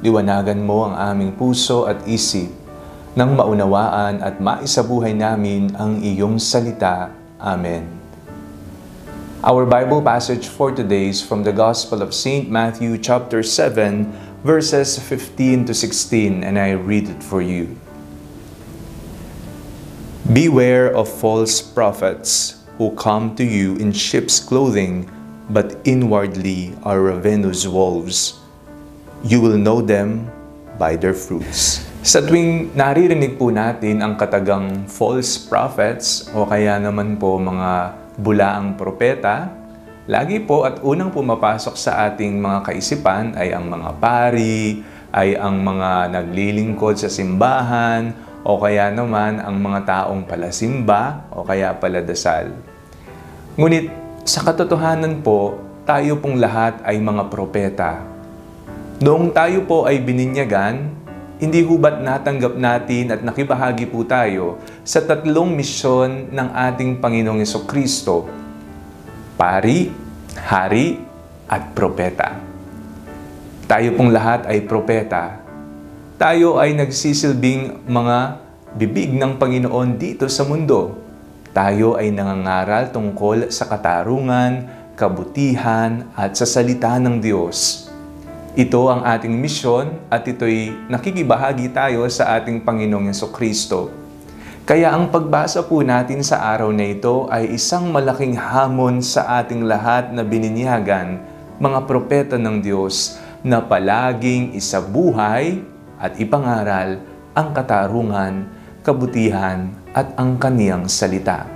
liwanagan mo ang aming puso at isip nang maunawaan at maisabuhay namin ang iyong salita. Amen. Our Bible passage for today is from the Gospel of St. Matthew chapter 7 verses 15 to 16 and I read it for you. Beware of false prophets who come to you in sheep's clothing but inwardly are ravenous wolves. You will know them by their fruits. Sa tuwing naririnig po natin ang katagang false prophets o kaya naman po mga bulaang propeta, lagi po at unang pumapasok sa ating mga kaisipan ay ang mga pari, ay ang mga naglilingkod sa simbahan, o kaya naman ang mga taong palasimba o kaya paladasal. Ngunit sa katotohanan po, tayo pong lahat ay mga propeta. Noong tayo po ay bininyagan, hindi hubat natanggap natin at nakibahagi po tayo sa tatlong misyon ng ating Panginoong Yeso Kristo. Pari, Hari, at Propeta. Tayo pong lahat ay propeta. Tayo ay nagsisilbing mga bibig ng Panginoon dito sa mundo. Tayo ay nangangaral tungkol sa katarungan, kabutihan, at sa salita ng Diyos. Ito ang ating misyon at ito'y nakikibahagi tayo sa ating Panginoong Yeso Kristo. Kaya ang pagbasa po natin sa araw na ito ay isang malaking hamon sa ating lahat na bininyagan, mga propeta ng Diyos, na palaging isabuhay at ipangaral ang katarungan, kabutihan at ang kaniyang salita.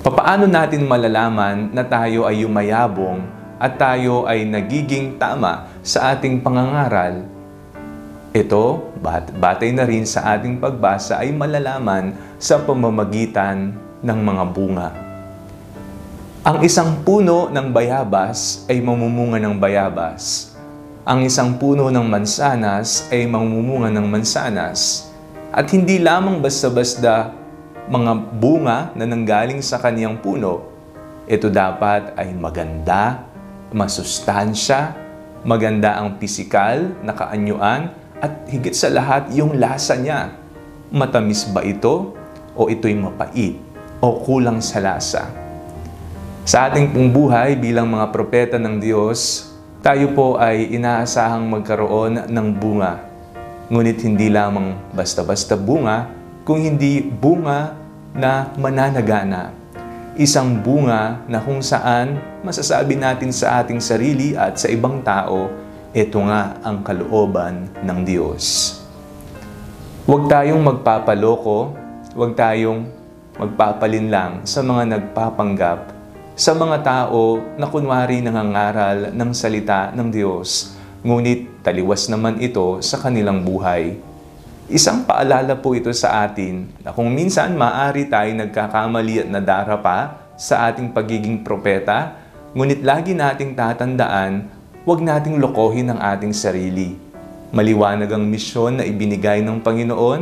Papaano natin malalaman na tayo ay yumayabong at tayo ay nagiging tama sa ating pangangaral, ito, bat batay na rin sa ating pagbasa ay malalaman sa pamamagitan ng mga bunga. Ang isang puno ng bayabas ay mamumunga ng bayabas. Ang isang puno ng mansanas ay mamumunga ng mansanas. At hindi lamang basta-basta mga bunga na nanggaling sa kaniyang puno, ito dapat ay maganda, masustansya, maganda ang pisikal na kaanyuan, at higit sa lahat yung lasa niya. Matamis ba ito o ito'y mapait o kulang sa lasa? Sa ating pong buhay bilang mga propeta ng Diyos, tayo po ay inaasahang magkaroon ng bunga. Ngunit hindi lamang basta-basta bunga, kung hindi bunga na mananagana isang bunga na kung saan masasabi natin sa ating sarili at sa ibang tao, ito nga ang kalooban ng Diyos. Huwag tayong magpapaloko, huwag tayong magpapalinlang sa mga nagpapanggap, sa mga tao na kunwari nangangaral ng salita ng Diyos, ngunit taliwas naman ito sa kanilang buhay Isang paalala po ito sa atin na kung minsan maari tayo nagkakamali at nadarapa sa ating pagiging propeta, ngunit lagi nating tatandaan, huwag nating lokohin ang ating sarili. Maliwanag ang misyon na ibinigay ng Panginoon,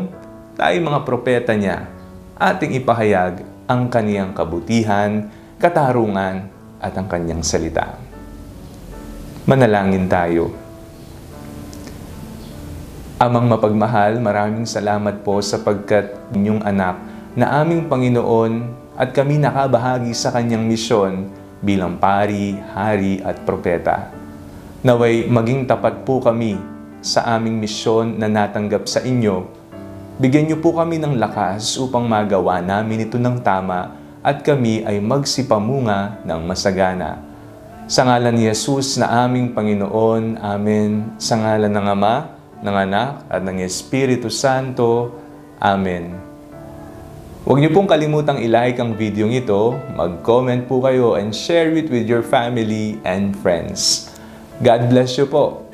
tayo mga propeta niya, ating ipahayag ang kaniyang kabutihan, katarungan, at ang kanyang salita. Manalangin tayo. Amang mapagmahal, maraming salamat po sapagkat inyong anak na aming Panginoon at kami nakabahagi sa kanyang misyon bilang pari, hari at propeta. Naway maging tapat po kami sa aming misyon na natanggap sa inyo. Bigyan niyo po kami ng lakas upang magawa namin ito ng tama at kami ay magsipamunga ng masagana. Sa ngalan ni Jesus na aming Panginoon, Amen. Sa ngalan ng Ama, ng Anak at ng Espiritu Santo. Amen. Huwag niyo pong kalimutang i-like ang video ito, mag-comment po kayo and share it with your family and friends. God bless you po.